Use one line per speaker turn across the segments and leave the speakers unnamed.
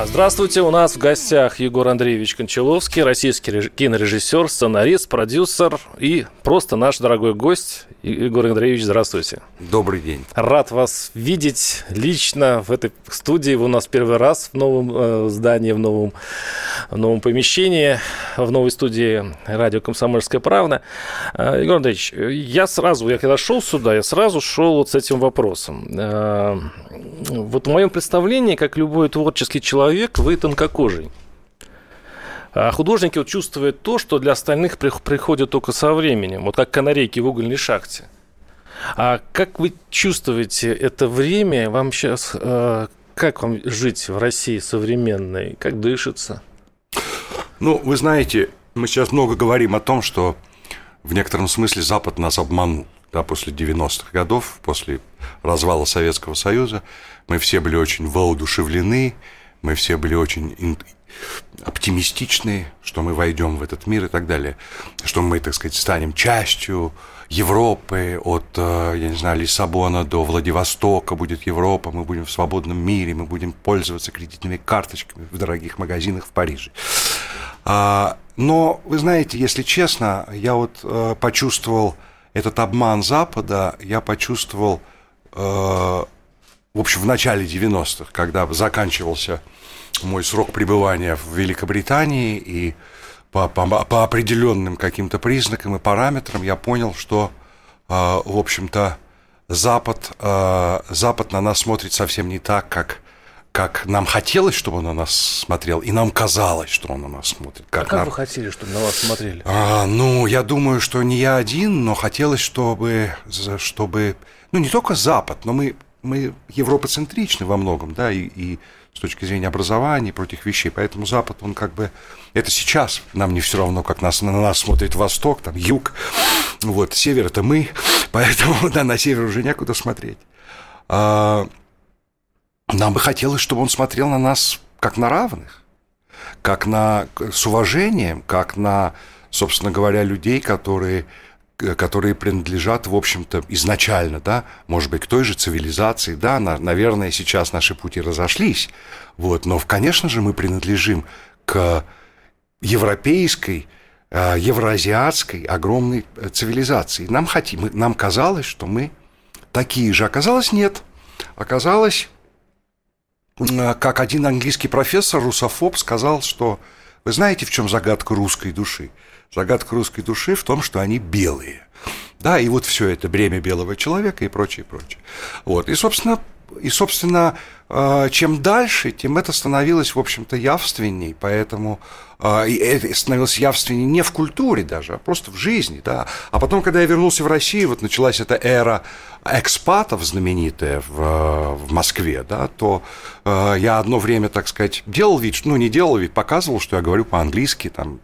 А здравствуйте, у нас в гостях Егор Андреевич Кончаловский, российский кинорежиссер, сценарист, продюсер и просто наш дорогой гость. Егор Андреевич, здравствуйте.
Добрый день.
Рад вас видеть лично в этой студии. Вы у нас первый раз в новом э, здании, в новом, в новом помещении, в новой студии радио «Комсомольская правда». Э, Егор Андреевич, я сразу, я когда шел сюда, я сразу шел вот с этим вопросом. Э, вот в моем представлении, как любой творческий человек, вы тонкокожий. А художники вот чувствуют то, что для остальных приходит только со временем, вот как канарейки в угольной шахте. А как вы чувствуете это время? Вам сейчас э, как вам жить в России современной? Как дышится?
Ну, вы знаете, мы сейчас много говорим о том, что в некотором смысле Запад нас обманул. Да, после 90-х годов, после развала Советского Союза, мы все были очень воодушевлены, мы все были очень оптимистичны, что мы войдем в этот мир и так далее, что мы, так сказать, станем частью Европы, от, э, я не знаю, Лиссабона до Владивостока будет Европа, мы будем в свободном мире, мы будем пользоваться кредитными карточками в дорогих магазинах в Париже. А, но, вы знаете, если честно, я вот э, почувствовал этот обман Запада, я почувствовал, э, в общем, в начале 90-х, когда заканчивался мой срок пребывания в Великобритании, и по, по, по определенным каким-то признакам и параметрам я понял, что, э, в общем-то, Запад, э, Запад на нас смотрит совсем не так, как, как нам хотелось, чтобы он на нас смотрел, и нам казалось, что он на нас смотрит.
Как а как на... вы хотели, чтобы на вас смотрели?
А, ну, я думаю, что не я один, но хотелось, чтобы, чтобы ну, не только Запад, но мы, мы европоцентричны во многом, да, и, и с точки зрения образования, против вещей. Поэтому Запад, он как бы... Это сейчас нам не все равно, как нас, на нас смотрит Восток, там, Юг. Вот, Север – это мы, поэтому, да, на Север уже некуда смотреть. А, нам бы хотелось, чтобы он смотрел на нас как на равных, как на... с уважением, как на, собственно говоря, людей, которые которые принадлежат, в общем-то, изначально, да, может быть, к той же цивилизации, да, на, наверное, сейчас наши пути разошлись, вот, но, конечно же, мы принадлежим к европейской, э, евроазиатской огромной э, цивилизации. Нам, хотим, нам казалось, что мы такие же. Оказалось, нет. Оказалось, э, как один английский профессор, русофоб, сказал, что вы знаете, в чем загадка русской души? Загадка русской души в том, что они белые. Да, и вот все это бремя белого человека и прочее, прочее. Вот. И, собственно, и, собственно, э, чем дальше, тем это становилось, в общем-то, явственней, поэтому э, становилось явственней не в культуре даже, а просто в жизни, да. А потом, когда я вернулся в Россию, вот началась эта эра экспатов знаменитая в, в Москве, да, то э, я одно время, так сказать, делал вид, ну, не делал вид, показывал, что я говорю по-английски, там,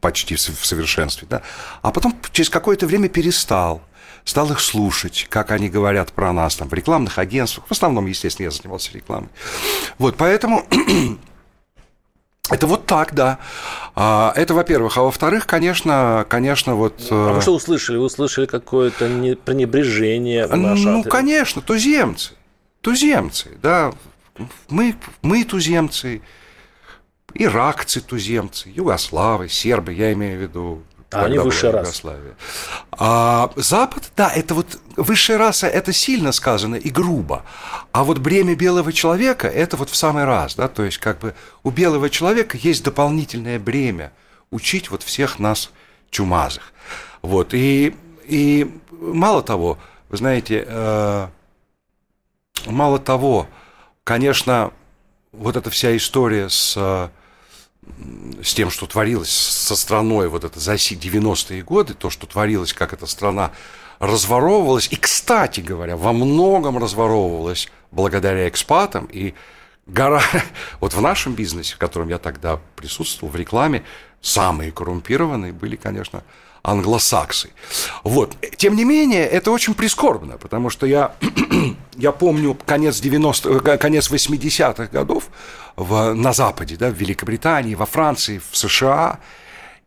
почти в совершенстве, да, а потом через какое-то время перестал, стал их слушать, как они говорят про нас там в рекламных агентствах, в основном, естественно, я занимался рекламой, вот, поэтому это вот так, да. А, это, во-первых. А во-вторых, конечно, конечно, вот...
А вы э, что услышали? Вы услышали какое-то пренебрежение в наш
Ну, адрес? конечно, туземцы. Туземцы, да. Мы, мы туземцы, иракцы туземцы, югославы, сербы, я имею в виду.
А они высшая раса.
А Запад, да, это вот высшая раса, это сильно сказано и грубо. А вот бремя белого человека, это вот в самый раз, да, то есть как бы у белого человека есть дополнительное бремя учить вот всех нас чумазых. Вот, и, и мало того, вы знаете, э, мало того, конечно, вот эта вся история с с тем, что творилось со страной вот это за 90-е годы, то, что творилось, как эта страна разворовывалась, и, кстати говоря, во многом разворовывалась благодаря экспатам, и гора... Вот в нашем бизнесе, в котором я тогда присутствовал, в рекламе, самые коррумпированные были, конечно, англосаксы. Вот. Тем не менее, это очень прискорбно, потому что я, я помню конец 90 конец 80-х годов в, на Западе, да, в Великобритании, во Франции, в США.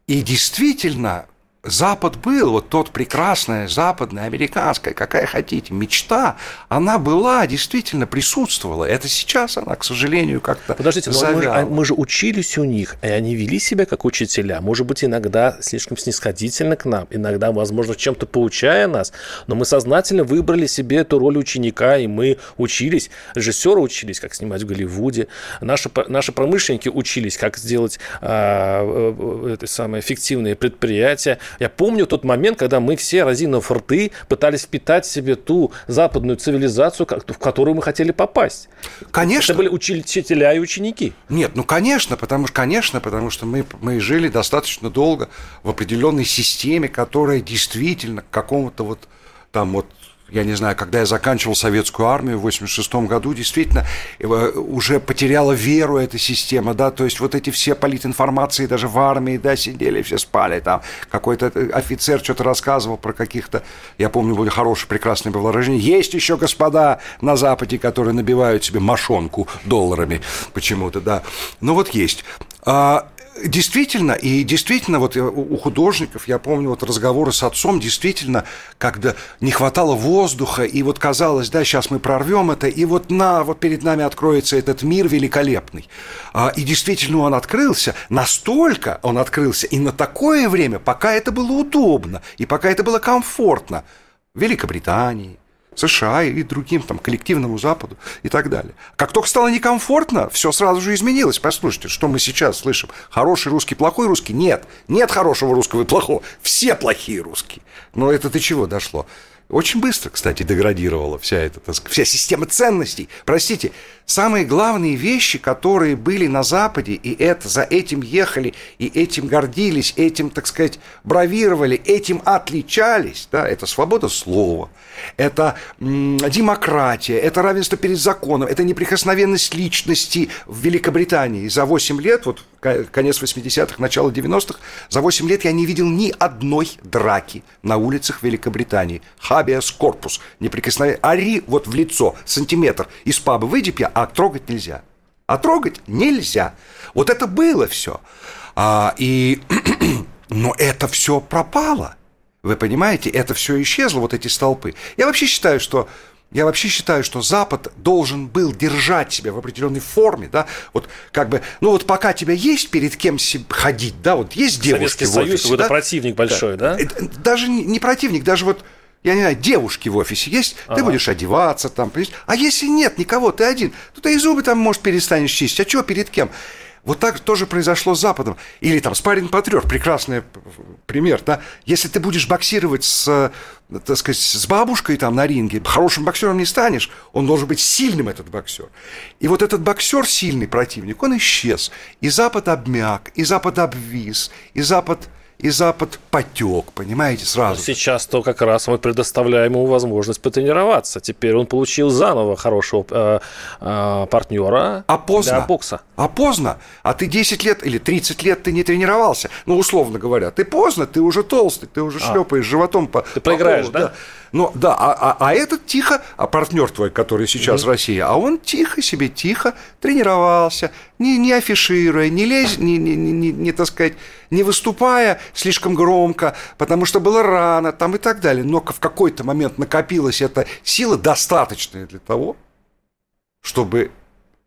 И действительно, Запад был, вот тот прекрасная западная, американская, какая хотите, мечта, она была, действительно присутствовала. Это сейчас она, к сожалению, как-то
Подождите, но мы, же, мы же учились у них, и они вели себя как учителя. Может быть, иногда слишком снисходительно к нам, иногда, возможно, чем-то поучая нас, но мы сознательно выбрали себе эту роль ученика, и мы учились, режиссеры учились, как снимать в Голливуде, наши, наши промышленники учились, как сделать а, э, это самое фиктивные предприятия, я помню тот момент, когда мы все, разинув рты, пытались впитать в себе ту западную цивилизацию, в которую мы хотели попасть.
Конечно.
Это были учителя и ученики.
Нет, ну конечно, потому что, конечно, потому что мы, мы жили достаточно долго в определенной системе, которая действительно к какому-то вот там вот я не знаю, когда я заканчивал советскую армию в 86 году, действительно э, уже потеряла веру эта система, да, то есть вот эти все политинформации даже в армии, да, сидели, все спали, там. Какой-то э, офицер что-то рассказывал про каких-то, я помню, были хорошие, прекрасные было есть еще господа на Западе, которые набивают себе мошонку долларами почему-то, да, ну вот есть. А, Действительно, и действительно, вот у художников, я помню вот разговоры с отцом, действительно, когда не хватало воздуха, и вот казалось, да, сейчас мы прорвем это, и вот на, вот перед нами откроется этот мир великолепный. А, и действительно он открылся, настолько он открылся, и на такое время, пока это было удобно, и пока это было комфортно, в Великобритании, США и другим там коллективному Западу и так далее. Как только стало некомфортно, все сразу же изменилось. Послушайте, что мы сейчас слышим? Хороший русский, плохой русский? Нет. Нет хорошего русского и плохого. Все плохие русские. Но это до чего дошло? Очень быстро, кстати, деградировала вся эта вся система ценностей. Простите, самые главные вещи, которые были на Западе, и это за этим ехали, и этим гордились, этим, так сказать, бравировали, этим отличались, да, это свобода слова, это м- демократия, это равенство перед законом, это неприкосновенность личности в Великобритании. За 8 лет, вот конец 80-х, начало 90-х, за 8 лет я не видел ни одной драки на улицах Великобритании. Хабиас корпус, неприкосновенность. Ари вот в лицо, сантиметр из паба выйди пья, а трогать нельзя. А трогать нельзя. Вот это было все. А, и, но это все пропало. Вы понимаете, это все исчезло, вот эти столпы. Я вообще считаю, что я вообще считаю, что Запад должен был держать себя в определенной форме, да, вот как бы, ну вот пока тебя есть перед кем ходить, да, вот есть девушки
Советский в офисе, Союз,
да?
противник большой, да? да?
Э, даже не противник, даже вот я не знаю, девушки в офисе есть, ага. ты будешь одеваться там, а если нет никого, ты один, то ты и зубы там, может, перестанешь чистить, а чего перед кем? Вот так тоже произошло с Западом. Или там спарринг патрер прекрасный пример, да. Если ты будешь боксировать с, так сказать, с бабушкой там на ринге, хорошим боксером не станешь, он должен быть сильным, этот боксер. И вот этот боксер, сильный противник, он исчез. И Запад обмяк, и Запад обвис, и Запад и Запад потек, понимаете, сразу.
Сейчас то как раз мы предоставляем ему возможность потренироваться. Теперь он получил заново хорошего э, э, партнера
а поздно.
для бокса.
А поздно. А ты 10 лет или 30 лет ты не тренировался. Ну, условно говоря. Ты поздно, ты уже толстый, ты уже а. шлепаешь животом по
Ты проиграешь, по полу, да? да?
Ну, да, а, а, а этот тихо, а партнер твой, который сейчас mm-hmm. Россия, а он тихо себе, тихо тренировался, не, не афишируя, не лезь, не, не, не, не, не, так сказать, не выступая слишком громко, потому что было рано, там и так далее. Но в какой-то момент накопилась эта сила, достаточная для того, чтобы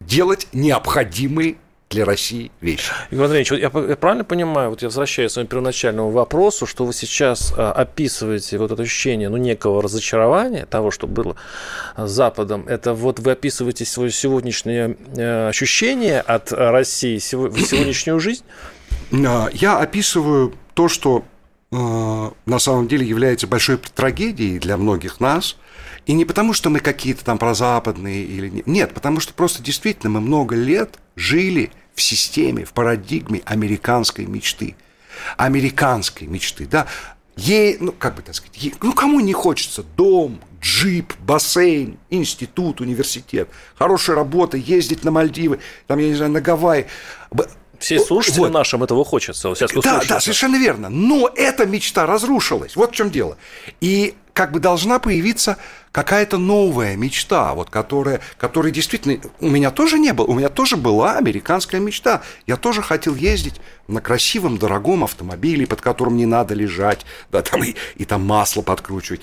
делать необходимые для России вещи.
Игорь Андреевич, я, я правильно понимаю, вот я возвращаюсь к своему первоначальному вопросу, что вы сейчас а, описываете вот это ощущение ну, некого разочарования того, что было с Западом. Это вот вы описываете свое сегодняшнее э, ощущение от России, сегодняшнюю жизнь?
А, я описываю то, что на самом деле является большой трагедией для многих нас. И не потому, что мы какие-то там прозападные или нет. Нет, потому что просто действительно мы много лет жили в системе, в парадигме американской мечты. Американской мечты, да. Ей, ну, как бы так сказать, ей, ну, кому не хочется дом, джип, бассейн, институт, университет, хорошая работа, ездить на Мальдивы, там, я не знаю, на Гавайи.
Все слушатели вот. нашим этого хочется.
Сейчас да, да, совершенно верно. Но эта мечта разрушилась. Вот в чем дело. И как бы должна появиться какая-то новая мечта, вот которая, которая действительно у меня тоже не было, у меня тоже была американская мечта. Я тоже хотел ездить на красивом, дорогом автомобиле, под которым не надо лежать, да, там и, и там масло подкручивать.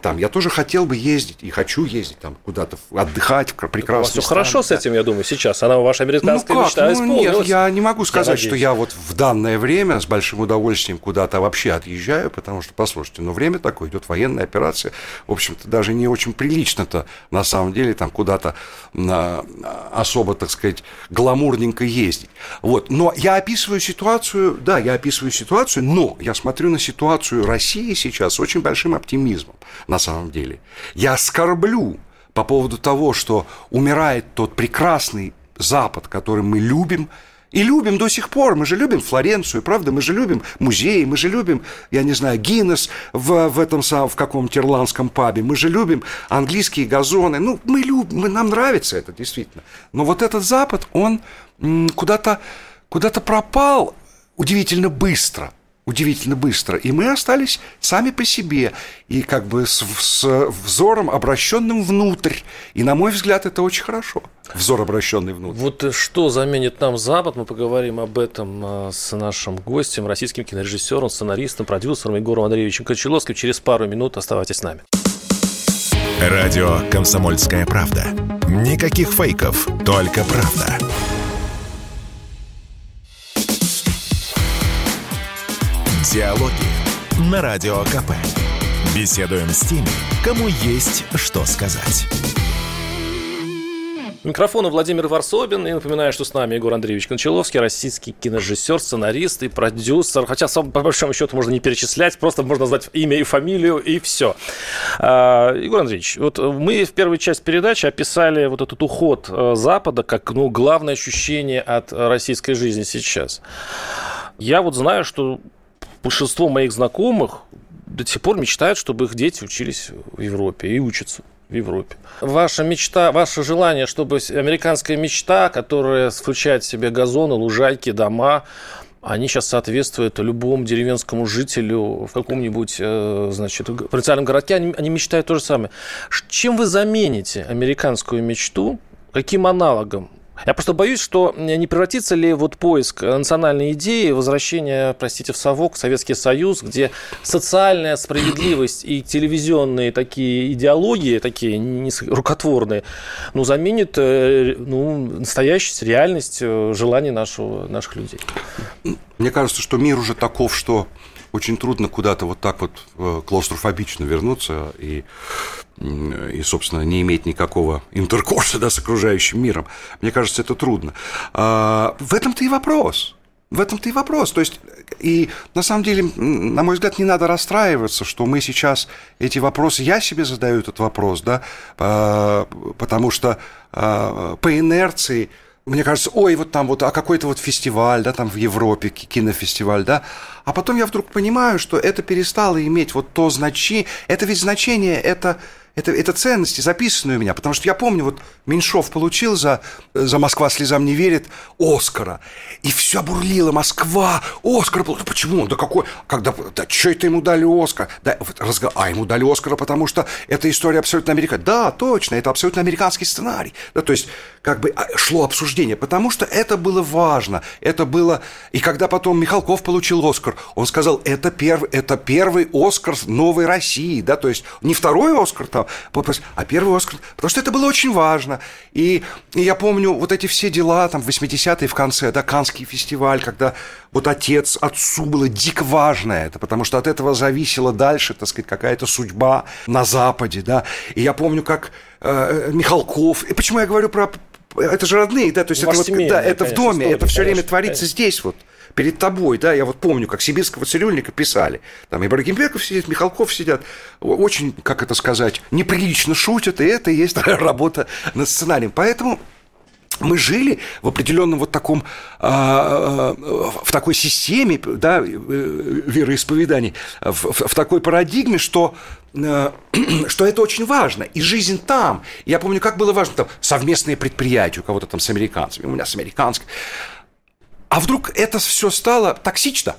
Там я тоже хотел бы ездить и хочу ездить там куда-то отдыхать в прекрасных
Все хорошо с этим, я думаю, сейчас. Она ваша американская ну, как? мечта ну,
Нет, я не могу сказать, что я вот в данное время с большим удовольствием куда-то вообще отъезжаю, потому что, послушайте, ну время такое, идет военная операция, в общем-то, даже не очень прилично-то на самом деле там куда-то на, особо, так сказать, гламурненько ездить. Вот. Но я описываю ситуацию, да, я описываю ситуацию, но я смотрю на ситуацию России сейчас с очень большим оптимизмом, на самом деле. Я скорблю по поводу того, что умирает тот прекрасный Запад, который мы любим, и любим до сих пор. Мы же любим Флоренцию, правда? Мы же любим музеи, мы же любим, я не знаю, Гиннес в, в этом самом, в каком-нибудь ирландском пабе. Мы же любим английские газоны. Ну, мы любим, мы, нам нравится это, действительно. Но вот этот Запад, он куда-то куда-то пропал удивительно быстро удивительно быстро. И мы остались сами по себе, и как бы с, с взором, обращенным внутрь. И, на мой взгляд, это очень хорошо. Взор, обращенный внутрь.
Вот что заменит нам Запад, мы поговорим об этом а, с нашим гостем, российским кинорежиссером, сценаристом, продюсером Егором Андреевичем Кочеловским. Через пару минут оставайтесь с нами.
Радио «Комсомольская правда». Никаких фейков, только правда. Диалоги на Радио КП. Беседуем с теми, кому есть что сказать.
Микрофон Владимир Варсобин. И напоминаю, что с нами Егор Андреевич Кончаловский, российский кинорежиссер, сценарист и продюсер. Хотя, по большому счету, можно не перечислять, просто можно назвать имя и фамилию, и все. А, Егор Андреевич, вот мы в первой части передачи описали вот этот уход э, Запада как ну, главное ощущение от российской жизни сейчас. Я вот знаю, что большинство моих знакомых до сих пор мечтают, чтобы их дети учились в Европе и учатся в Европе. Ваша мечта, ваше желание, чтобы американская мечта, которая включает в себе газоны, лужайки, дома, они сейчас соответствуют любому деревенскому жителю в каком-нибудь, э, значит, провинциальном городке, они, они мечтают то же самое. Чем вы замените американскую мечту? Каким аналогом я просто боюсь, что не превратится ли вот поиск национальной идеи, возвращение, простите, в совок, в Советский Союз, где социальная справедливость и телевизионные такие идеологии, такие рукотворные, ну, заменит э, ну, настоящесть, реальность, э, желание нашего, наших людей.
Мне кажется, что мир уже таков, что очень трудно куда-то вот так вот э, клаустрофобично вернуться и, и, собственно, не иметь никакого интеркурса да, с окружающим миром. Мне кажется, это трудно. А, в этом-то и вопрос. В этом-то и вопрос. То есть, и на самом деле, на мой взгляд, не надо расстраиваться, что мы сейчас эти вопросы, я себе задаю этот вопрос, да, потому что а, по инерции мне кажется, ой, вот там вот, а какой-то вот фестиваль, да, там в Европе, кинофестиваль, да, а потом я вдруг понимаю, что это перестало иметь вот то значение, это ведь значение, это это, это ценности, записанные у меня, потому что я помню, вот Меньшов получил за, за «Москва слезам не верит» Оскара, и все бурлило, Москва, Оскар, да почему, да какой, когда, да что это ему дали Оскар, да, вот, разго... а ему дали Оскара, потому что эта история абсолютно американская, да, точно, это абсолютно американский сценарий, да, то есть как бы а, шло обсуждение, потому что это было важно, это было, и когда потом Михалков получил Оскар, он сказал, это первый, это первый Оскар новой России, да, то есть не второй Оскар там, а первый Оскар, потому что это было очень важно. И, и я помню вот эти все дела, там, 80-е в конце, да, Канский фестиваль, когда вот отец, отцу было дико важно это, потому что от этого зависела дальше, так сказать, какая-то судьба на Западе, да. И я помню, как э, Михалков, и почему я говорю про это же родные, да, то есть это, вот, да, это конечно, в доме, это все время творится конечно. здесь вот перед тобой, да, я вот помню, как сибирского цирюльника писали, там Ибрагимбеков сидит, Михалков сидят, очень, как это сказать, неприлично шутят, и это и есть работа над сценарием, поэтому мы жили в определенном вот таком, а, а, в такой системе, да, э, вероисповеданий, в, в, в такой парадигме, что э, что это очень важно, и жизнь там. Я помню, как было важно там совместные предприятия у кого-то там с американцами, у меня с американской. А вдруг это все стало токсично?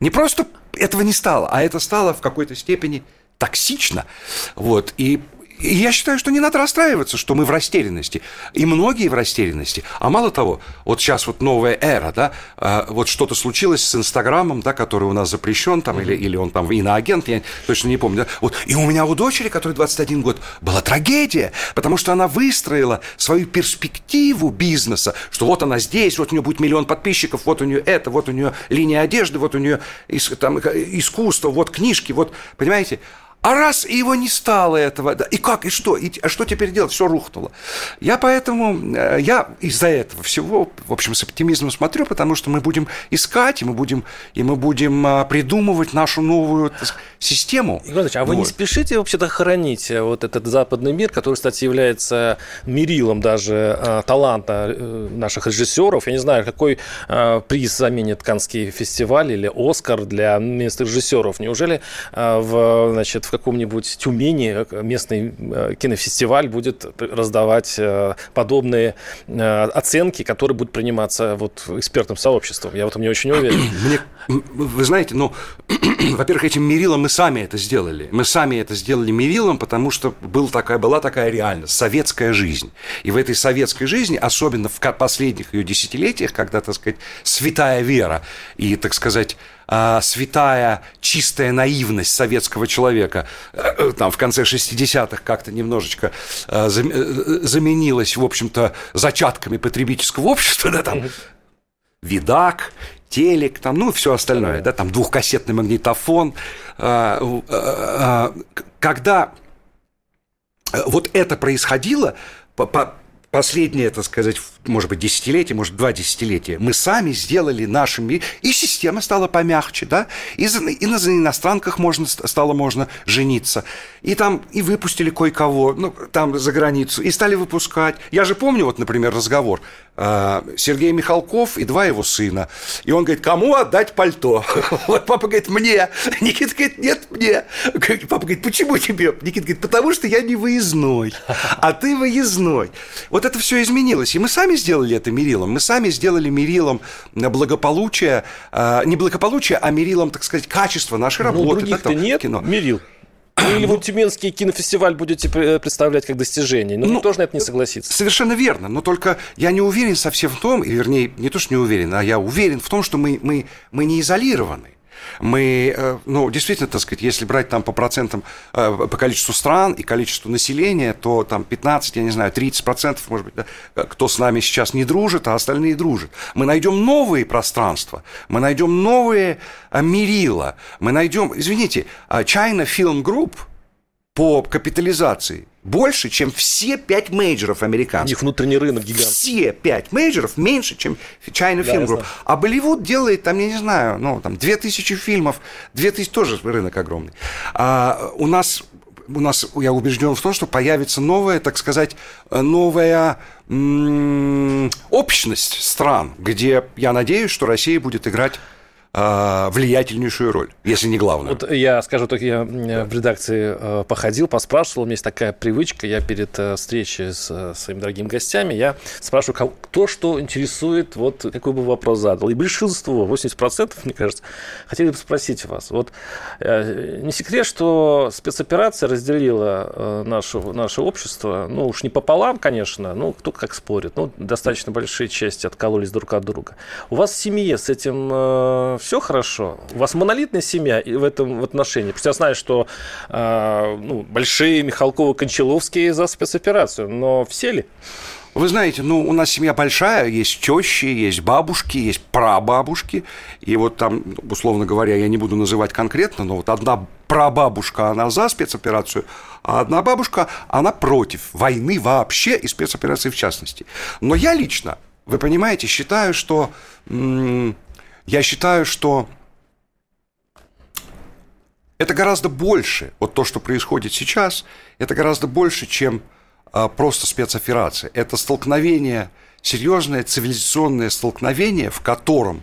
Не просто этого не стало, а это стало в какой-то степени токсично. Вот. И И я считаю, что не надо расстраиваться, что мы в растерянности. И многие в растерянности. А мало того, вот сейчас вот новая эра, да, а, вот что-то случилось с Инстаграмом, да, который у нас запрещен, там, mm-hmm. или, или он там иноагент, я точно не помню. Да? Вот, и у меня у дочери, которой 21 год, была трагедия, потому что она выстроила свою перспективу бизнеса, что вот она здесь, вот у нее будет миллион подписчиков, вот у нее это, вот у нее линия одежды, вот у нее там, искусство, вот книжки, вот, понимаете? А раз его не стало этого, да, и как, и что, и, а что теперь делать? Все рухнуло. Я поэтому, э, я из-за этого всего, в общем, с оптимизмом смотрю, потому что мы будем искать, и мы будем, и мы будем а, придумывать нашу новую так, систему.
Игорь Иванович, а вот. вы не спешите вообще-то хоронить э, вот этот западный мир, который, кстати, является мерилом даже э, таланта наших режиссеров? Я не знаю, какой приз заменит Канский фестиваль или Оскар для местных режиссеров? Неужели в, значит, в каком-нибудь Тюмени э, местный э, кинофестиваль будет раздавать э, подобные оценки, которые будут приниматься вот экспертным сообществом. Я в этом не очень уверен. Мне,
вы знаете, ну, во-первых, этим мерилом мы сами это сделали. Мы сами это сделали мерилом, потому что был такая, была такая реальность, советская жизнь. И в этой советской жизни, особенно в последних ее десятилетиях, когда, так сказать, святая вера и, так сказать, а, святая чистая наивность советского человека э, э, там в конце 60-х как-то немножечко э, заменилась, в общем-то, зачатками потребительского общества, да, там, видак, телек, там, ну, все остальное, да, там, двухкассетный магнитофон. Когда вот это происходило, последнее, так сказать, может быть, десятилетие, может, два десятилетия, мы сами сделали нашими, и система стала помягче, да, и, и на иностранках можно, стало можно жениться, и там, и выпустили кое-кого, ну, там за границу, и стали выпускать. Я же помню, вот, например, разговор, Сергей Михалков и два его сына. И он говорит, кому отдать пальто? Вот папа говорит, мне. Никита говорит, нет, мне. Папа говорит, почему тебе? Никита говорит, потому что я не выездной, а ты выездной. Вот это все изменилось. И мы сами сделали это мерилом. Мы сами сделали мерилом благополучия, а, не благополучия, а мерилом, так сказать, качества нашей ну, работы. Ну,
других-то нет кино. мерил. Ну, или вот Тюменский кинофестиваль будете представлять как достижение. Но ну, ну, тоже на это не согласится.
Совершенно верно. Но только я не уверен совсем в том, вернее, не то, что не уверен, а я уверен в том, что мы, мы, мы не изолированы. Мы, э, ну, действительно, так сказать, если брать там по процентам, э, по количеству стран и количеству населения, то там 15, я не знаю, 30 процентов, может быть, да, кто с нами сейчас не дружит, а остальные дружат. Мы найдем новые пространства, мы найдем новые э, мерила, мы найдем, извините, China Film Group по капитализации – больше, чем все пять мейджеров американцев. У
них внутренний рынок
гигант. Все пять мейджеров меньше, чем China да, Film Group. А Болливуд делает, там, я не знаю, ну, там, две тысячи фильмов, две тысячи тоже рынок огромный. А, у нас у нас, я убежден в том, что появится новая, так сказать, новая м- общность стран, где я надеюсь, что Россия будет играть влиятельнейшую роль, если не главную.
Вот я скажу, так я в редакции э, походил, поспрашивал, у меня есть такая привычка, я перед э, встречей с э, своими дорогими гостями, я спрашиваю, кто что интересует, вот какой бы вопрос задал. И большинство, 80%, мне кажется, хотели бы спросить вас. Вот не секрет, что спецоперация разделила наше, наше общество, ну уж не пополам, конечно, ну кто как спорит, ну достаточно большие части откололись друг от друга. У вас в семье с этим все хорошо? У вас монолитная семья в этом в отношении? Что я знаю, что э, ну, большие Михалковы, Кончаловские за спецоперацию, но все ли?
Вы знаете, ну, у нас семья большая, есть тещи, есть бабушки, есть прабабушки. И вот там, условно говоря, я не буду называть конкретно, но вот одна прабабушка, она за спецоперацию, а одна бабушка, она против войны вообще и спецоперации в частности. Но я лично, вы понимаете, считаю, что я считаю, что это гораздо больше, вот то, что происходит сейчас, это гораздо больше, чем а, просто спецоперация. Это столкновение, серьезное цивилизационное столкновение, в котором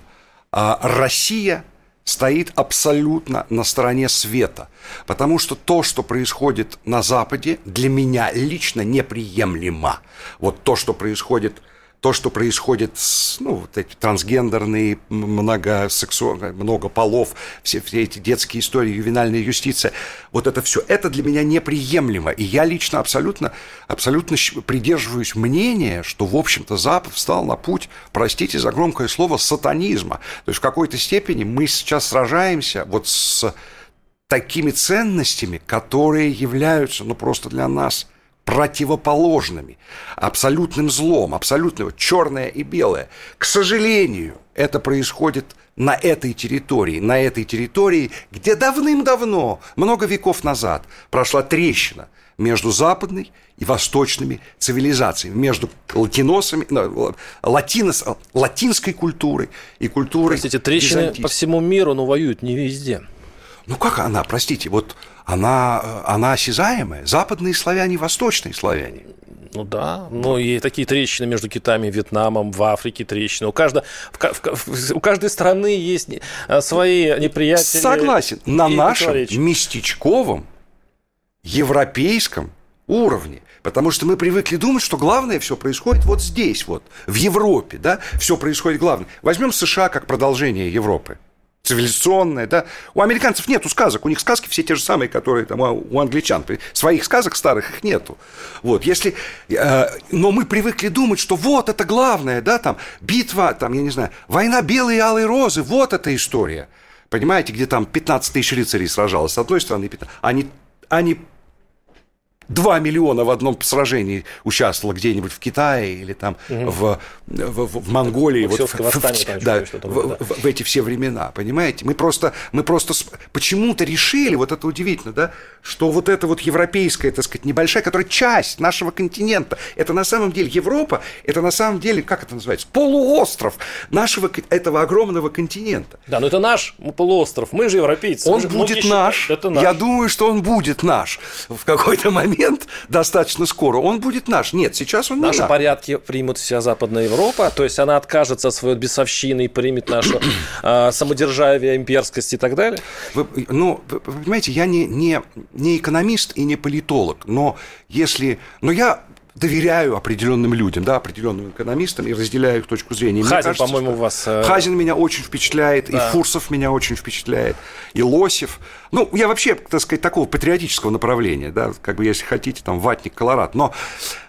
а, Россия стоит абсолютно на стороне света. Потому что то, что происходит на Западе, для меня лично неприемлемо. Вот то, что происходит то, что происходит с, ну, вот эти трансгендерные, многосексуальные, много полов, все, все эти детские истории, ювенальная юстиция, вот это все, это для меня неприемлемо. И я лично абсолютно, абсолютно придерживаюсь мнения, что, в общем-то, Запад встал на путь, простите за громкое слово, сатанизма. То есть в какой-то степени мы сейчас сражаемся вот с такими ценностями, которые являются, ну, просто для нас – противоположными, абсолютным злом, абсолютно черное и белое. К сожалению, это происходит на этой территории, на этой территории, где давным-давно, много веков назад, прошла трещина между западной и восточными цивилизациями, между латиносами, латинос, латинской культурой и культурой
Простите, трещины по всему миру, но воюют не везде.
Ну как она, простите, вот она, она осязаемая. Западные славяне, восточные славяне.
Ну да, ну и такие трещины между Китаем и Вьетнамом, в Африке трещины. У, каждой, у каждой страны есть э, свои неприятели.
Согласен. На нашем местечковом, европейском уровне. Потому что мы привыкли думать, что главное все происходит вот здесь, вот, в Европе, да, все происходит главное. Возьмем США как продолжение Европы цивилизационная, да. У американцев нету сказок, у них сказки все те же самые, которые там у англичан. Своих сказок старых их нету. Вот, если... Э, но мы привыкли думать, что вот это главное, да, там, битва, там, я не знаю, война белые и алые розы, вот эта история. Понимаете, где там 15 тысяч рыцарей сражалось с одной стороны, они, они 2 миллиона в одном сражении участвовало где-нибудь в Китае или там угу. в, в, в Монголии. Вот, в, восстание, в, да, в, в, в эти все времена, понимаете? Мы просто, мы просто почему-то решили, вот это удивительно, да, что вот эта вот европейская, так сказать, небольшая, которая часть нашего континента, это на самом деле Европа, это на самом деле, как это называется, полуостров нашего этого огромного континента.
Да, но это наш полуостров, мы же европейцы.
Он будет наш. Это наш. Я думаю, что он будет наш в какой-то момент момент достаточно скоро, он будет наш. Нет, сейчас он не
Наши наш. порядки примут вся Западная Европа, то есть она откажется от своей бесовщины и примет нашу э, самодержавие, имперскость и так далее?
Вы, ну, вы понимаете, я не, не, не экономист и не политолог, но если... Но я доверяю определенным людям, да, определенным экономистам и разделяю их точку зрения.
Хазин, по-моему, у вас...
Э, Хазин меня очень впечатляет, да. и Фурсов меня очень впечатляет, и Лосев. Ну, я вообще, так сказать, такого патриотического направления, да, как бы, если хотите, там, ватник, колорад, но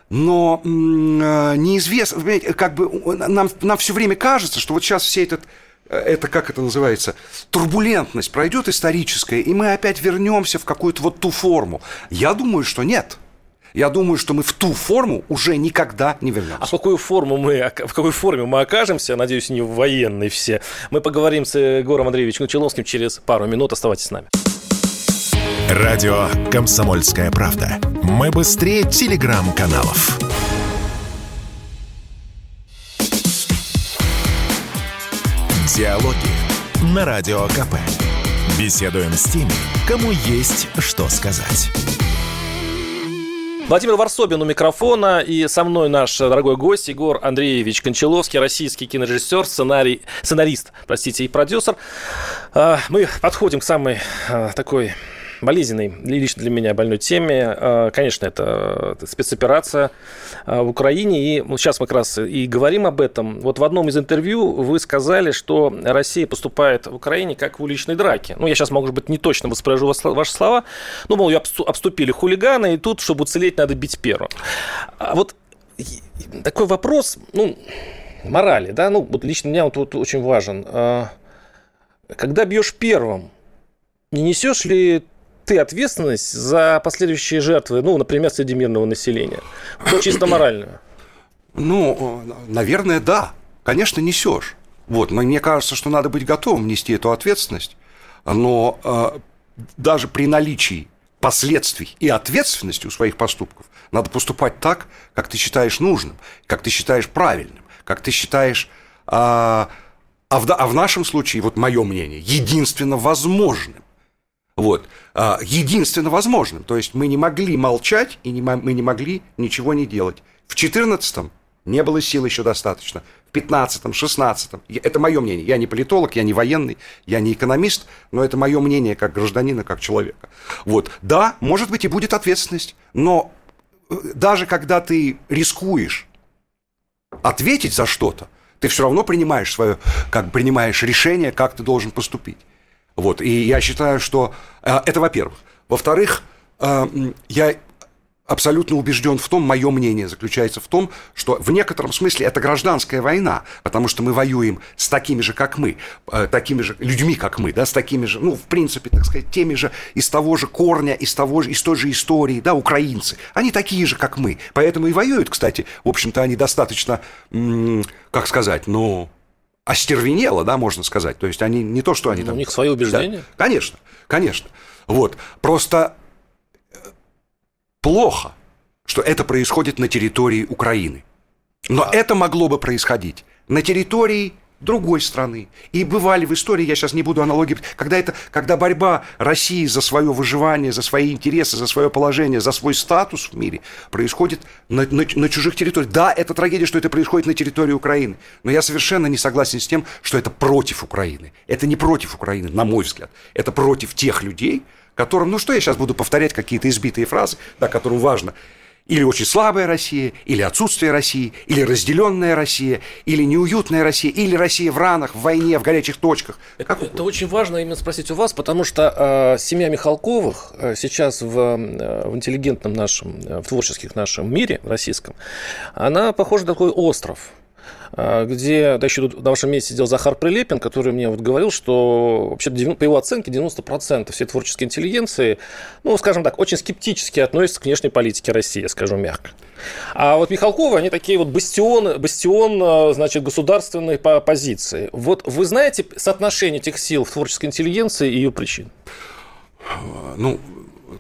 но э, неизвестно, как бы нам, нам все время кажется, что вот сейчас все этот э, это как это называется, турбулентность пройдет историческая, и мы опять вернемся в какую-то вот ту форму. Я думаю, что нет я думаю, что мы в ту форму уже никогда не вернемся.
А в какую форму мы, в какой форме мы окажемся, надеюсь, не в военной все, мы поговорим с Егором Андреевичем Кучеловским через пару минут. Оставайтесь с нами.
Радио «Комсомольская правда». Мы быстрее телеграм-каналов. Диалоги на Радио КП. Беседуем с теми, кому есть что сказать.
Владимир Варсобин у микрофона и со мной наш дорогой гость Егор Андреевич Кончаловский, российский кинорежиссер, сценарий, сценарист, простите, и продюсер. А, мы подходим к самой а, такой болезненной, лично для меня больной теме. А, конечно, это спецоперация а, в Украине. И сейчас мы как раз и говорим об этом. Вот в одном из интервью вы сказали, что Россия поступает в Украине как в уличной драке. Ну, я сейчас, может быть, не точно воспроизвожу ваши слова. Ну, мол, ее обступили хулиганы, и тут, чтобы уцелеть, надо бить первым. А вот такой вопрос, ну, морали, да, ну, вот лично меня вот тут очень важен. Когда бьешь первым, не несешь ли ты ответственность за последующие жертвы, ну, например, среди мирного населения? Ну, чисто моральную.
Ну, наверное, да. Конечно, несешь. Вот, но мне кажется, что надо быть готовым нести эту ответственность. Но э, даже при наличии последствий и ответственности у своих поступков надо поступать так, как ты считаешь нужным, как ты считаешь правильным, как ты считаешь, э, а, в, а в нашем случае, вот мое мнение, единственно возможным. Вот. А, единственно возможным. То есть мы не могли молчать, и не, мы не могли ничего не делать. В 14 не было сил еще достаточно. В 15-м, 16-м. Это мое мнение. Я не политолог, я не военный, я не экономист, но это мое мнение как гражданина, как человека. Вот. Да, может быть, и будет ответственность, но э, даже когда ты рискуешь ответить за что-то, ты все равно принимаешь свое, как принимаешь решение, как ты должен поступить. Вот, и я считаю, что э, это, во-первых. Во-вторых, э, я абсолютно убежден в том, мое мнение заключается в том, что в некотором смысле это гражданская война, потому что мы воюем с такими же, как мы, э, такими же людьми, как мы, да, с такими же, ну, в принципе, так сказать, теми же из того же корня, из того же, из той же истории, да, украинцы. Они такие же, как мы. Поэтому и воюют, кстати, в общем-то, они достаточно, как сказать, ну, остервенело, да, можно сказать. То есть они не то, что они
Но
там...
У них свои убеждения.
Да, конечно, конечно. Вот. Просто плохо, что это происходит на территории Украины. Но а. это могло бы происходить на территории другой страны. И бывали в истории, я сейчас не буду аналогии, когда, это, когда борьба России за свое выживание, за свои интересы, за свое положение, за свой статус в мире происходит на, на, на чужих территориях. Да, это трагедия, что это происходит на территории Украины, но я совершенно не согласен с тем, что это против Украины. Это не против Украины, на мой взгляд. Это против тех людей, которым, ну что я сейчас буду повторять какие-то избитые фразы, да, которым важно или очень слабая Россия, или отсутствие России, или разделенная Россия, или неуютная Россия, или Россия в ранах, в войне, в горячих точках.
Это, это очень важно именно спросить у вас, потому что э, семья Михалковых э, сейчас в, э, в интеллигентном нашем, э, в творческих нашем мире российском, она похожа на такой остров. А, где, да еще тут на вашем месте сидел Захар Прилепин, который мне вот говорил, что вообще по его оценке 90% всей творческой интеллигенции, ну, скажем так, очень скептически относятся к внешней политике России, скажу мягко. А вот Михалковы, они такие вот бастион, бастион а, значит, государственной позиции. Вот вы знаете соотношение этих сил в творческой интеллигенции и ее причин?
Ну,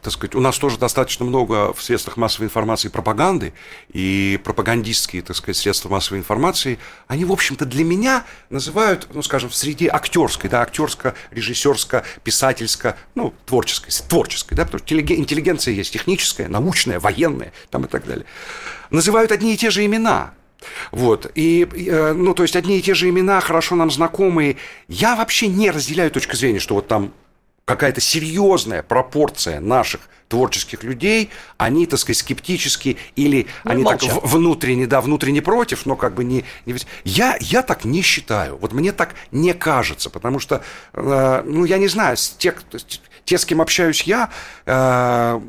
так сказать, у нас тоже достаточно много в средствах массовой информации пропаганды, и пропагандистские, так сказать, средства массовой информации, они, в общем-то, для меня называют, ну, скажем, в среде актерской, да, актерско, режиссерско, писательско, ну, творческой, творческой, да, потому что интеллигенция есть техническая, научная, военная, там и так далее. Называют одни и те же имена, вот. И, э, ну, то есть одни и те же имена, хорошо нам знакомые. Я вообще не разделяю точку зрения, что вот там какая-то серьезная пропорция наших творческих людей, они, так сказать, скептически или ну, они молчат. так внутренне, да, внутренне против, но как бы не... не... Я, я так не считаю, вот мне так не кажется, потому что, э, ну, я не знаю, те, те, с кем общаюсь я, э,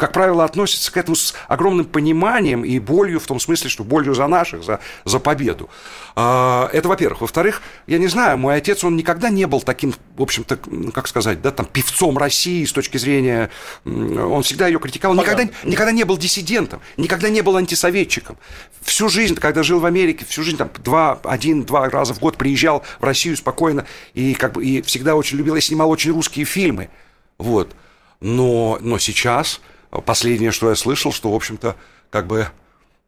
как правило, относятся к этому с огромным пониманием и болью, в том смысле, что болью за наших, за, за победу. А, это, во-первых. Во-вторых, я не знаю, мой отец, он никогда не был таким, в общем-то, как сказать, да, там, певцом России с точки зрения... Он всегда ее критиковал. Никогда, никогда не был диссидентом, никогда не был антисоветчиком. Всю жизнь, когда жил в Америке, всю жизнь там два, один-два раза в год приезжал в Россию спокойно и, как бы, и всегда очень любил, и снимал очень русские фильмы. Вот. Но, но сейчас Последнее, что я слышал, что, в общем-то, как бы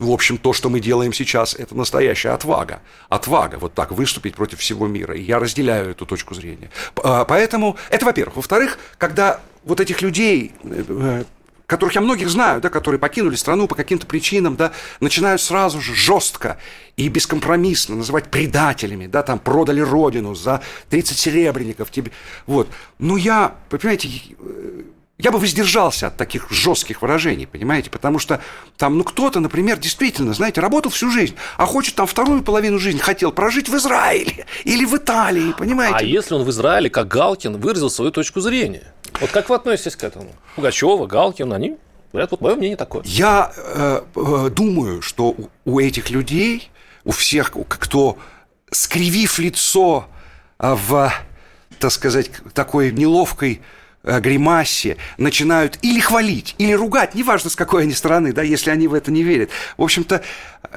в общем, то, что мы делаем сейчас, это настоящая отвага. Отвага, вот так выступить против всего мира. И я разделяю эту точку зрения. А, поэтому, это во-первых. Во-вторых, когда вот этих людей, э, которых я многих знаю, да, которые покинули страну по каким-то причинам, да, начинают сразу же жестко и бескомпромиссно называть предателями, да, там продали родину за 30 серебряников тебе. Вот. Ну, я, понимаете, я бы воздержался от таких жестких выражений, понимаете, потому что там, ну, кто-то, например, действительно, знаете, работал всю жизнь, а хочет там вторую половину жизни хотел прожить в Израиле или в Италии, понимаете?
А если он в Израиле, как Галкин, выразил свою точку зрения? Вот как вы относитесь к этому? Пугачева, Галкин, они говорят, вот мое мнение такое.
Я э, э, думаю, что у, у этих людей, у всех, кто, скривив лицо э, в, так сказать, такой неловкой гримасе начинают или хвалить, или ругать, неважно с какой они стороны, да, если они в это не верят. В общем-то,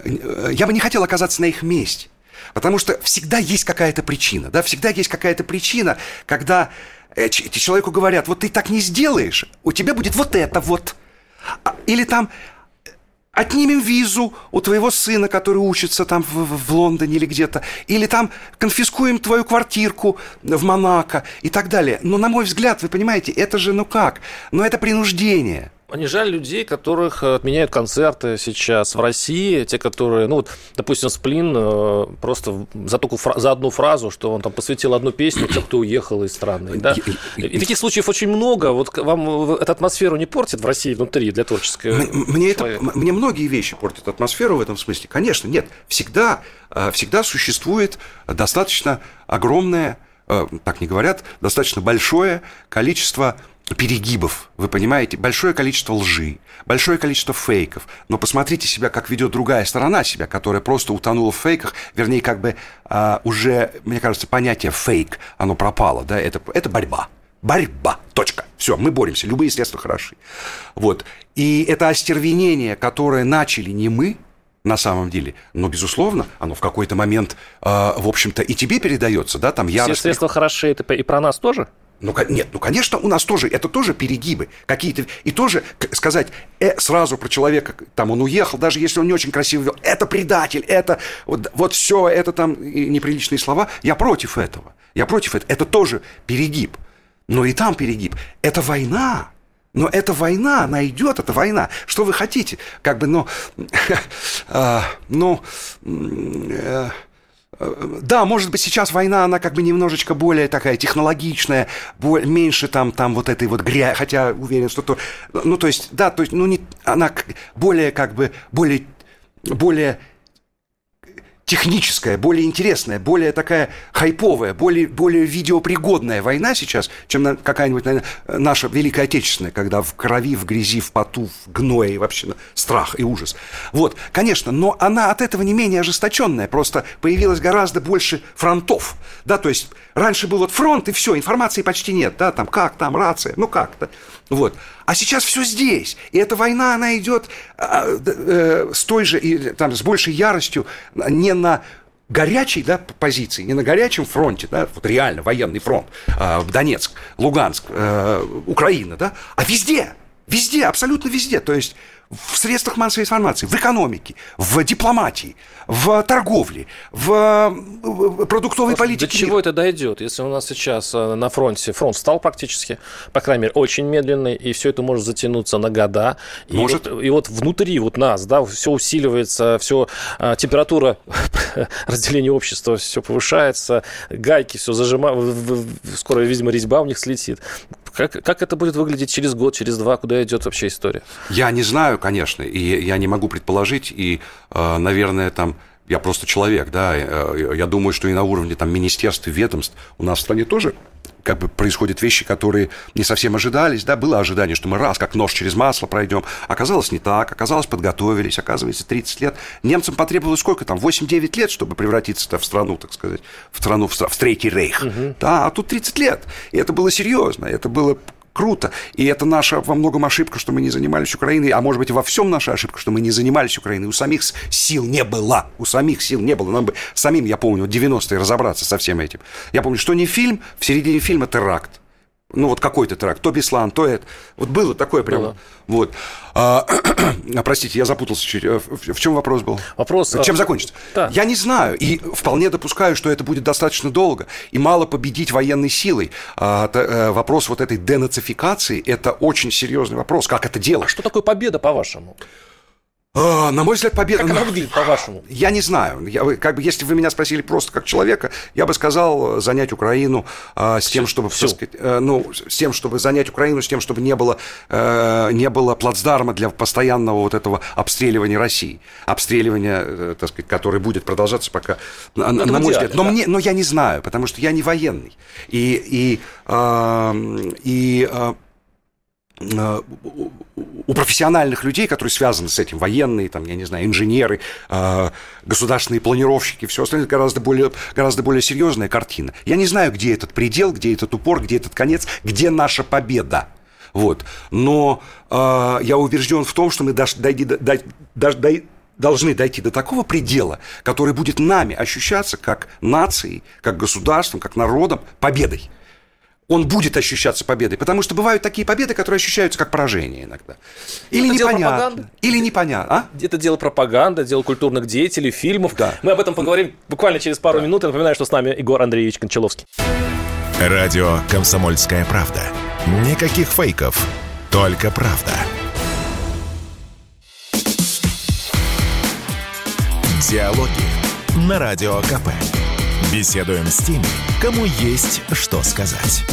э, я бы не хотел оказаться на их месте. Потому что всегда есть какая-то причина, да, всегда есть какая-то причина, когда э, человеку говорят, вот ты так не сделаешь, у тебя будет вот это вот. А, или там, отнимем визу у твоего сына, который учится там в, в Лондоне или где-то, или там конфискуем твою квартирку в Монако и так далее. Но, на мой взгляд, вы понимаете, это же, ну как? Ну это принуждение.
Не жаль людей, которых э, отменяют концерты сейчас в России, те, которые, ну вот, допустим, Сплин э, просто за, только за одну фразу, что он там посвятил одну песню, те, кто уехал из страны. Да? И таких случаев очень много. Вот вам эта атмосферу не портит в России внутри для творческой
мне, это, мне многие вещи портят атмосферу в этом смысле. Конечно, нет. Всегда, э, всегда существует достаточно огромное, так не говорят, достаточно большое количество перегибов, вы понимаете, большое количество лжи, большое количество фейков. Но посмотрите себя, как ведет другая сторона себя, которая просто утонула в фейках, вернее, как бы а, уже, мне кажется, понятие фейк, оно пропало, да, это, это борьба. Борьба. Точка. Все, мы боремся. Любые средства хороши. Вот. И это остервенение, которое начали не мы, на самом деле. Но, безусловно, оно в какой-то момент, э, в общем-то, и тебе передается, да, там ярость.
Все средства хороши, это и про нас тоже?
Ну, нет, ну, конечно, у нас тоже, это тоже перегибы какие-то. И тоже сказать э, сразу про человека, там, он уехал, даже если он не очень красиво вел, это предатель, это вот, вот все, это там неприличные слова. Я против этого. Я против этого. Это тоже перегиб. Но и там перегиб. Это война. Но это война, она идет, это война. Что вы хотите? Как бы, ну, э, ну, э, да, может быть, сейчас война, она как бы немножечко более такая технологичная, более, меньше там, там вот этой вот грязи, хотя уверен, что то... Ну, то есть, да, то есть, ну, не, она более как бы, более, более техническая, более интересная, более такая хайповая, более, более видеопригодная война сейчас, чем какая-нибудь, наша Великая Отечественная, когда в крови, в грязи, в поту, в гное и вообще страх и ужас. Вот, конечно, но она от этого не менее ожесточенная, просто появилось гораздо больше фронтов, да, то есть раньше был вот фронт и все, информации почти нет, да, там как, там рация, ну как-то, вот. А сейчас все здесь. И эта война, она идет а, э, с той же, и, там, с большей яростью не на горячей да, позиции, не на горячем фронте, да, вот реально военный фронт, э, Донецк, Луганск, э, Украина, да, а везде, везде, абсолютно везде. То есть в средствах массовой информации, в экономике, в дипломатии, в торговле, в продуктовой политике.
До чего это дойдет, если у нас сейчас э, на фронте фронт стал практически, по крайней мере, очень медленный, и все это может затянуться на года. И может. Вот, и вот внутри вот нас, да, все усиливается, все температура разделения общества все повышается, гайки все зажимают, скоро, видимо, резьба у них слетит. Как, как это будет выглядеть через год, через два? Куда идет вообще история?
Я не знаю, конечно, и я не могу предположить, и, э, наверное, там я просто человек, да, э, я думаю, что и на уровне там министерств и ведомств у нас в стране тоже как бы происходят вещи, которые не совсем ожидались, да, было ожидание, что мы раз, как нож через масло пройдем, оказалось не так, оказалось подготовились, оказывается 30 лет. Немцам потребовалось сколько там, 8-9 лет, чтобы превратиться в страну, так сказать, в страну, в, в Третий Рейх, угу. да, а тут 30 лет, и это было серьезно, это было круто. И это наша во многом ошибка, что мы не занимались Украиной, а может быть, во всем наша ошибка, что мы не занимались Украиной. У самих сил не было. У самих сил не было. Нам бы самим, я помню, 90-е разобраться со всем этим. Я помню, что не фильм, в середине фильма теракт ну вот какой-то трак, то Беслан, то это. Вот было такое прямо. Было. Вот. А, простите, я запутался чуть. Э, в, в чем вопрос был?
Вопрос.
Чем а, закончится? Да. Я не знаю. И вполне допускаю, что это будет достаточно долго. И мало победить военной силой. А, то, а, вопрос вот этой денацификации – это очень серьезный вопрос. Как это делать? А
что такое победа, по-вашему?
А, на мой взгляд, победа...
Как она выглядит, по-вашему?
Я не знаю. Я, как бы, если вы меня спросили просто как человека, я бы сказал занять Украину а, с тем, чтобы... Всю. Сказать, а, ну, с тем, чтобы занять Украину, с тем, чтобы не было, а, не было плацдарма для постоянного вот этого обстреливания России. Обстреливания, э, так сказать, которое будет продолжаться пока... Ну, на, на мой взгляд. Но, да. мне, но я не знаю, потому что я не военный. И... и, а, и Э, у профессиональных людей, которые связаны с этим, военные, там, я не знаю, инженеры, э, государственные планировщики, все остальное, гораздо более, гораздо более серьезная картина. Я не знаю, где этот предел, где этот упор, где этот конец, где наша победа. Вот. Но э, я убежден в том, что мы даже, дойди, дой, дой, должны дойти до такого предела, который будет нами ощущаться как нацией, как государством, как народом победой он будет ощущаться победой. Потому что бывают такие победы, которые ощущаются как поражение иногда. Ну, Или это непонятно. Или непонятно. А?
Это дело пропаганды, дело культурных деятелей, фильмов. Да. Мы об этом поговорим буквально через пару да. минут. Я напоминаю, что с нами Егор Андреевич Кончаловский.
Радио «Комсомольская правда». Никаких фейков, только правда. Диалоги на Радио КП. Беседуем с теми, кому есть что сказать.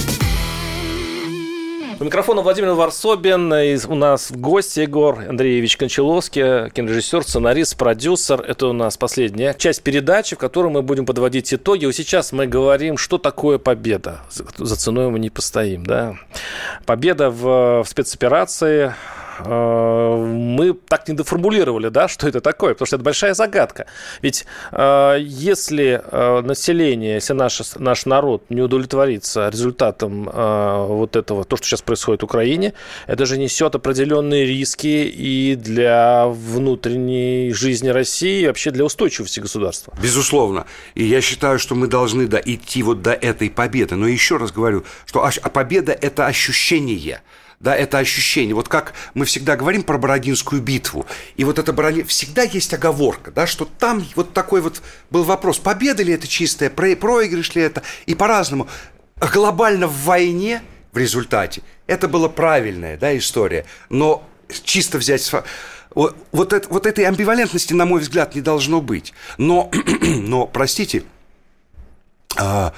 У микрофона Владимир Варсобин. И у нас в гости Егор Андреевич Кончаловский, кинорежиссер, сценарист, продюсер. Это у нас последняя часть передачи, в которой мы будем подводить итоги. Вот сейчас мы говорим, что такое победа. За ценой мы не постоим. Да? Победа в, в спецоперации мы так не доформулировали, да, что это такое, потому что это большая загадка. Ведь э, если э, население, если наш, наш народ не удовлетворится результатом вот этого, то, что сейчас происходит в Украине, это же несет определенные риски и для внутренней жизни России, и вообще для устойчивости государства.
Безусловно. И я считаю, что мы должны да, идти вот до этой победы. Но еще раз говорю, что победа – это ощущение – да, это ощущение. Вот как мы всегда говорим про Бородинскую битву, и вот это Бородин... всегда есть оговорка, да, что там вот такой вот был вопрос, победа ли это чистая, проигрыш ли это, и по-разному. Глобально в войне в результате это была правильная, да, история, но чисто взять вот, вот, это, вот этой амбивалентности, на мой взгляд, не должно быть. Но, но простите, а,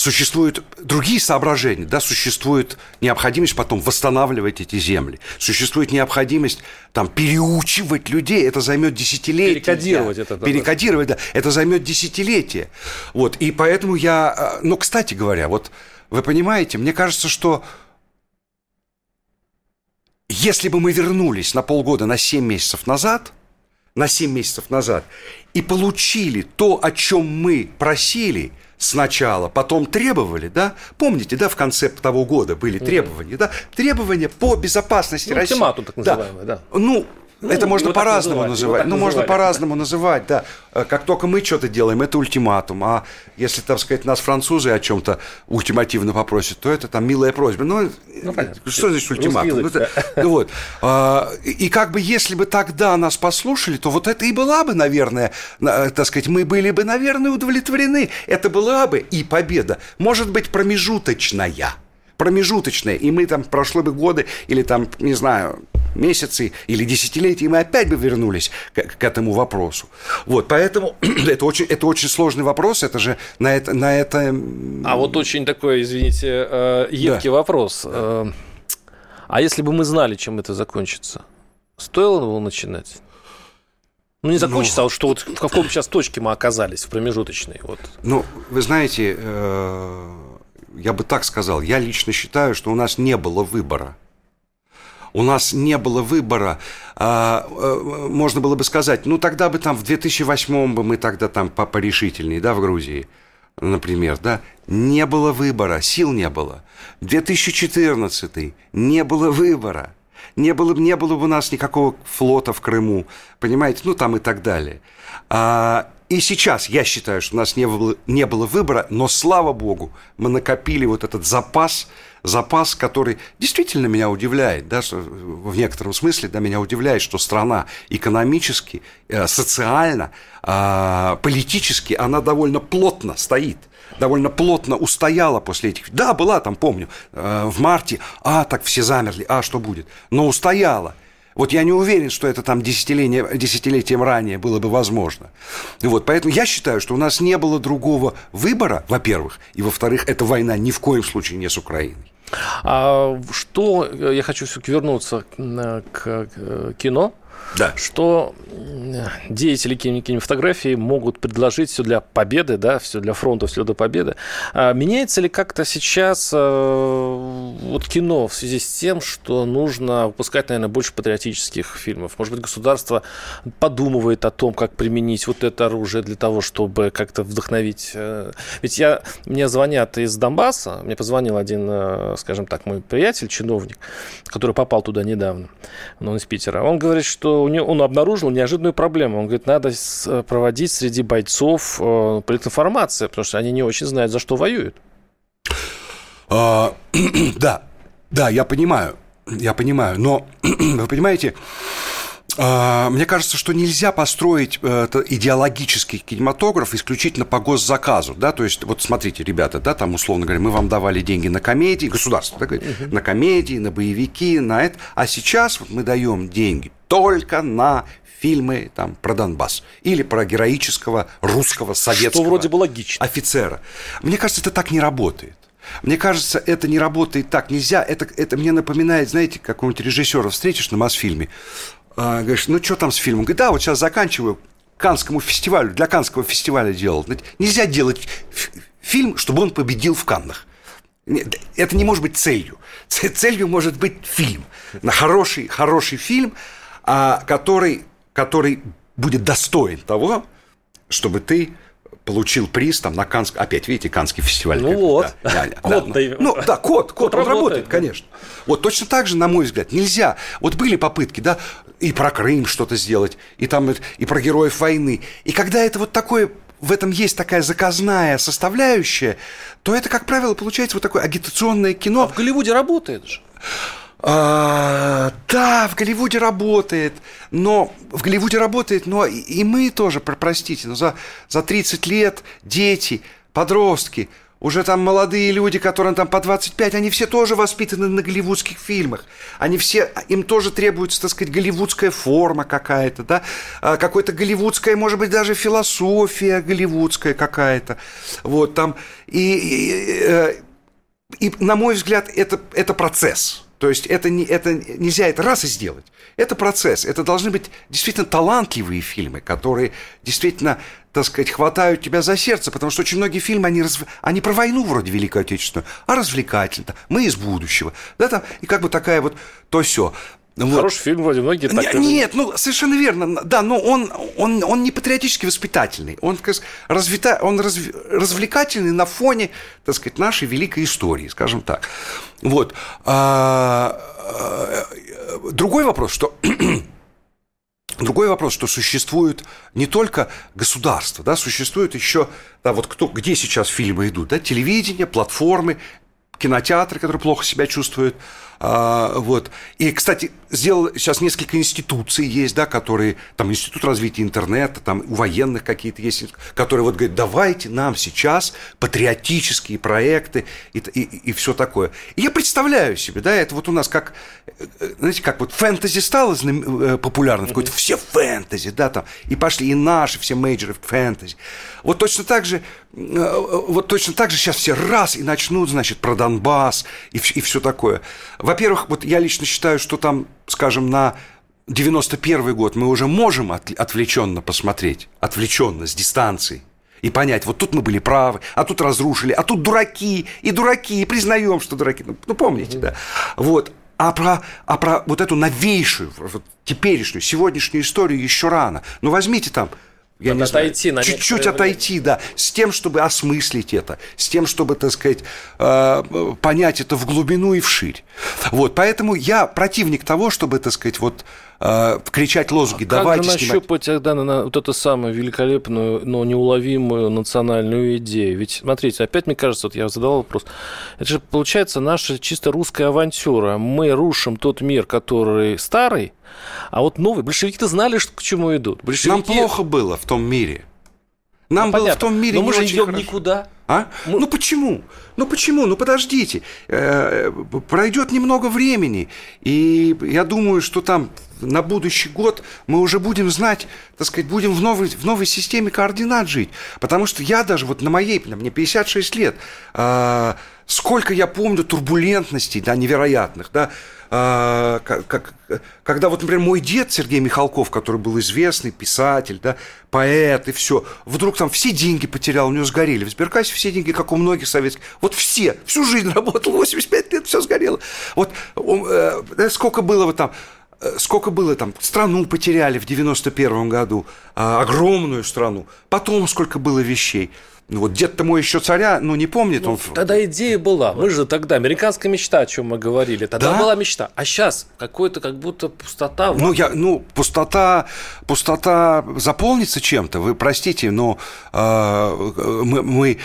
существуют другие соображения, да, существует необходимость потом восстанавливать эти земли, существует необходимость там переучивать людей, это займет десятилетия.
Перекодировать это.
Да, перекодировать, да, это займет десятилетия. Вот, и поэтому я, э, ну, кстати говоря, вот вы понимаете, мне кажется, что если бы мы вернулись на полгода, на 7 месяцев назад, на 7 месяцев назад, и получили то, о чем мы просили – сначала, потом требовали, да? Помните, да, в конце того года были требования, да? Требования по безопасности
ну,
России.
Ультиматум так называемый, да.
да. Ну, ну, это можно по-разному называть. Ну, можно по-разному называть, да. Э, как только мы что-то делаем, это ультиматум. А если, так сказать, нас французы о чем-то ультимативно попросят, то это там милая просьба. Ну, ну что значит ультиматум? Ну, это, ну, вот. А, и как бы если бы тогда нас послушали, то вот это и была бы, наверное, так сказать, мы были бы, наверное, удовлетворены. Это была бы и победа. Может быть, промежуточная промежуточная, и мы там прошло бы годы или там, не знаю, месяцы или десятилетия, и мы опять бы вернулись к, к этому вопросу. Вот, поэтому это очень, это очень сложный вопрос, это же на это... На это...
А вот очень такой, извините, э, едкий да. вопрос. Э, а если бы мы знали, чем это закончится, стоило его начинать? Ну, не закончится, ну, а вот что вот в каком сейчас точке мы оказались, в промежуточной? Вот.
Ну, вы знаете, э, я бы так сказал, я лично считаю, что у нас не было выбора. У нас не было выбора. А, а, можно было бы сказать, ну тогда бы там в 2008 бы мы тогда там порешительнее, да, в Грузии, например, да. Не было выбора, сил не было. 2014 не было выбора. Не было, не было бы у нас никакого флота в Крыму, понимаете, ну там и так далее. А, и сейчас я считаю, что у нас не было, не было выбора, но слава богу, мы накопили вот этот запас, запас, который действительно меня удивляет, да, что в некотором смысле да, меня удивляет, что страна экономически, э, социально, а, политически, она довольно плотно стоит довольно плотно устояла после этих. Да, была там, помню, э, в марте, а, так все замерли, а, что будет? Но устояла. Вот я не уверен, что это там десятилетием, ранее было бы возможно. Вот, поэтому я считаю, что у нас не было другого выбора, во-первых, и во-вторых, эта война ни в коем случае не с Украиной.
А что, я хочу вернуться к, к кино,
да.
что деятели кинематографии могут предложить все для победы, да, все для фронта, все для победы. А меняется ли как-то сейчас э, вот кино в связи с тем, что нужно выпускать, наверное, больше патриотических фильмов? Может быть, государство подумывает о том, как применить вот это оружие для того, чтобы как-то вдохновить. Э, ведь я, мне звонят из Донбасса, мне позвонил один, э, скажем так, мой приятель, чиновник, который попал туда недавно, он из Питера. Он говорит, что он обнаружил неожиданную проблему. Он говорит, надо проводить среди бойцов э, политинформацию, потому что они не очень знают, за что воюют.
А, да, да, я понимаю, я понимаю, но вы понимаете, мне кажется, что нельзя построить э, идеологический кинематограф исключительно по госзаказу, да, то есть, вот смотрите, ребята, да, там, условно говоря, мы вам давали деньги на комедии, государство, да, uh-huh. на комедии, на боевики, на это, а сейчас вот мы даем деньги только на фильмы там, про Донбасс или про героического русского советского
Что вроде бы логично.
офицера. Мне кажется, это так не работает. Мне кажется, это не работает так. Нельзя. Это, это мне напоминает, знаете, какого-нибудь режиссера встретишь на Мосфильме. А, говоришь, ну что там с фильмом? Говорит, да, вот сейчас заканчиваю Канскому фестивалю, для Канского фестиваля делал. Нельзя делать фильм, чтобы он победил в Каннах. Это не может быть целью. Целью может быть фильм. На хороший, хороший фильм, а, который, который будет достоин того, чтобы ты получил приз там на Канск, опять видите, Канский фестиваль.
Ну вот,
да, да, код, да, ну, да, код, код, код он работает, работает конечно. Вот точно так же, на мой взгляд, нельзя. Вот были попытки, да, и про Крым что-то сделать, и там и про героев войны. И когда это вот такое в этом есть такая заказная составляющая, то это, как правило, получается вот такое агитационное кино.
А в Голливуде работает же.
А, да, в Голливуде работает, но в Голливуде работает, но и мы тоже, простите, но за, за 30 лет дети, подростки, уже там молодые люди, которым там по 25, они все тоже воспитаны на голливудских фильмах. Они все, им тоже требуется, так сказать, голливудская форма какая-то, да, а, какой-то голливудская, может быть, даже философия голливудская какая-то. Вот там, и, и, э, и на мой взгляд, это, это процесс. То есть это, не, это нельзя это раз и сделать. Это процесс. Это должны быть действительно талантливые фильмы, которые действительно, так сказать, хватают тебя за сердце, потому что очень многие фильмы, они, разв... они про войну вроде Великую Отечественную, а развлекательно. Мы из будущего. Да, там, и как бы такая вот то все.
Вот. Хороший фильм вроде многие так
Нет, нет, ну совершенно верно. Да, но он, он, он не патриотически воспитательный. Он, так сказать, развита, он разв, развлекательный на фоне, так сказать, нашей великой истории, скажем так. Вот. А, а, другой вопрос, что Другой вопрос, что существует не только государство, да, существует еще, да, вот кто, где сейчас фильмы идут, да, телевидение, платформы, кинотеатры, которые плохо себя чувствуют, а, вот. И, кстати, сделал сейчас несколько институций есть, да, которые, там, Институт развития интернета, там, у военных какие-то есть, которые вот говорят, давайте нам сейчас патриотические проекты и, и, и все такое. И я представляю себе, да, это вот у нас как, знаете, как вот фэнтези стало э, популярно, какой-то все фэнтези, да, там, и пошли и наши все мейджоры фэнтези. Вот точно так же, э, вот точно так же сейчас все раз и начнут, значит, про Донбасс и, и все такое. Во-первых, вот я лично считаю, что там, скажем, на 91 год мы уже можем от, отвлеченно посмотреть, отвлеченно, с дистанции, и понять, вот тут мы были правы, а тут разрушили, а тут дураки, и дураки, и признаем, что дураки. Ну, ну помните, да? Вот. А про, а про вот эту новейшую, вот, теперешнюю, сегодняшнюю историю еще рано. Ну, возьмите там я не отойти знаю, чуть-чуть отойти, да, с тем, чтобы осмыслить это, с тем, чтобы, так сказать, э, понять это в глубину и вширь. Вот, поэтому я противник того, чтобы, так сказать, вот э, кричать лозунги, а давайте
как же нащупать тогда на, вот эту самую великолепную, но неуловимую национальную идею? Ведь, смотрите, опять мне кажется, вот я задал вопрос, это же получается наша чисто русская авантюра. Мы рушим тот мир, который старый, а вот новые, большевики-то знали, что, к чему идут. Большевики...
Нам плохо было в том мире. Нам ну, было понятно. в том мире
Но мы
же
идем
хорошо.
никуда.
А? Мы... Ну почему? Ну почему? Ну подождите. Э, пройдет немного времени, и я думаю, что там на будущий год мы уже будем знать, так сказать, будем в новой, в новой системе координат жить. Потому что я даже вот на моей, мне 56 лет, э, сколько я помню турбулентностей, да, невероятных, да, а, как, когда вот, например, мой дед Сергей Михалков, который был известный писатель, да, поэт и все, вдруг там все деньги потерял, у него сгорели. В сберкассе все деньги, как у многих советских. Вот все, всю жизнь работал, 85 лет, все сгорело. Вот э, сколько было вот там э, сколько было там, страну потеряли в 91 году, а, огромную страну, потом сколько было вещей. Ну вот дед-то мой еще царя, ну не помнит ну, он.
Тогда идея была. Мы же тогда американская мечта, о чем мы говорили. Тогда да? была мечта. А сейчас какой-то как будто пустота.
Ну я, ну пустота, пустота заполнится чем-то. Вы простите, но э, мы, мы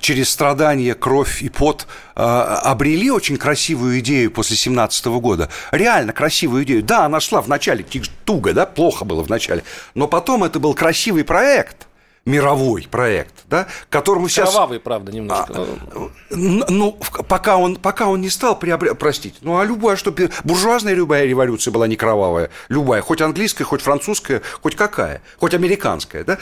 через страдания, кровь и пот э, обрели очень красивую идею после 17 года. Реально красивую идею. Да, она шла в начале туго, да, плохо было в начале, но потом это был красивый проект мировой проект, да, которому сейчас...
Кровавый, правда, немножко.
А, ну, пока он, пока он не стал приобретать, простите, ну, а любая, что буржуазная любая революция была не кровавая, любая, хоть английская, хоть французская, хоть какая, хоть американская, да,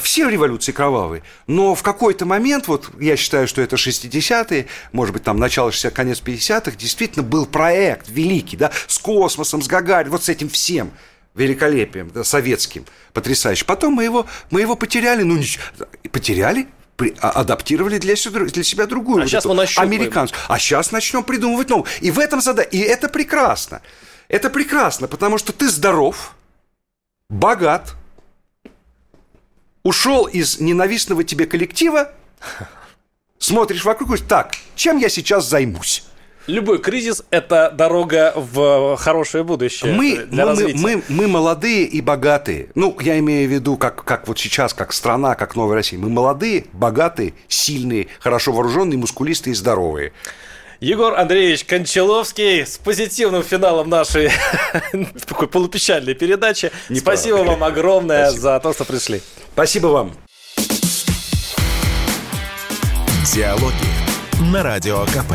все революции кровавые, но в какой-то момент, вот я считаю, что это 60-е, может быть, там начало 60 конец 50-х, действительно был проект великий, да, с космосом, с Гагарином, вот с этим всем, великолепием, да, советским, потрясающе. Потом мы его, мы его потеряли, ну, ничего, потеряли, при, а, адаптировали для, для себя другую.
А вот сейчас мы нащупаем.
Американскую. А сейчас начнем придумывать новую. И в этом задача. И это прекрасно. Это прекрасно, потому что ты здоров, богат, ушел из ненавистного тебе коллектива, смотришь вокруг и говоришь, так, чем я сейчас займусь?
Любой кризис – это дорога в хорошее будущее
мы, для мы, развития. Мы, мы, мы молодые и богатые. Ну, я имею в виду, как, как вот сейчас, как страна, как Новая Россия. Мы молодые, богатые, сильные, хорошо вооруженные, мускулистые и здоровые.
Егор Андреевич Кончаловский с позитивным финалом нашей такой полупечальной передачи. Не Спасибо вам огромное Спасибо. за то, что пришли.
Спасибо вам.
Диалоги на Радио КП.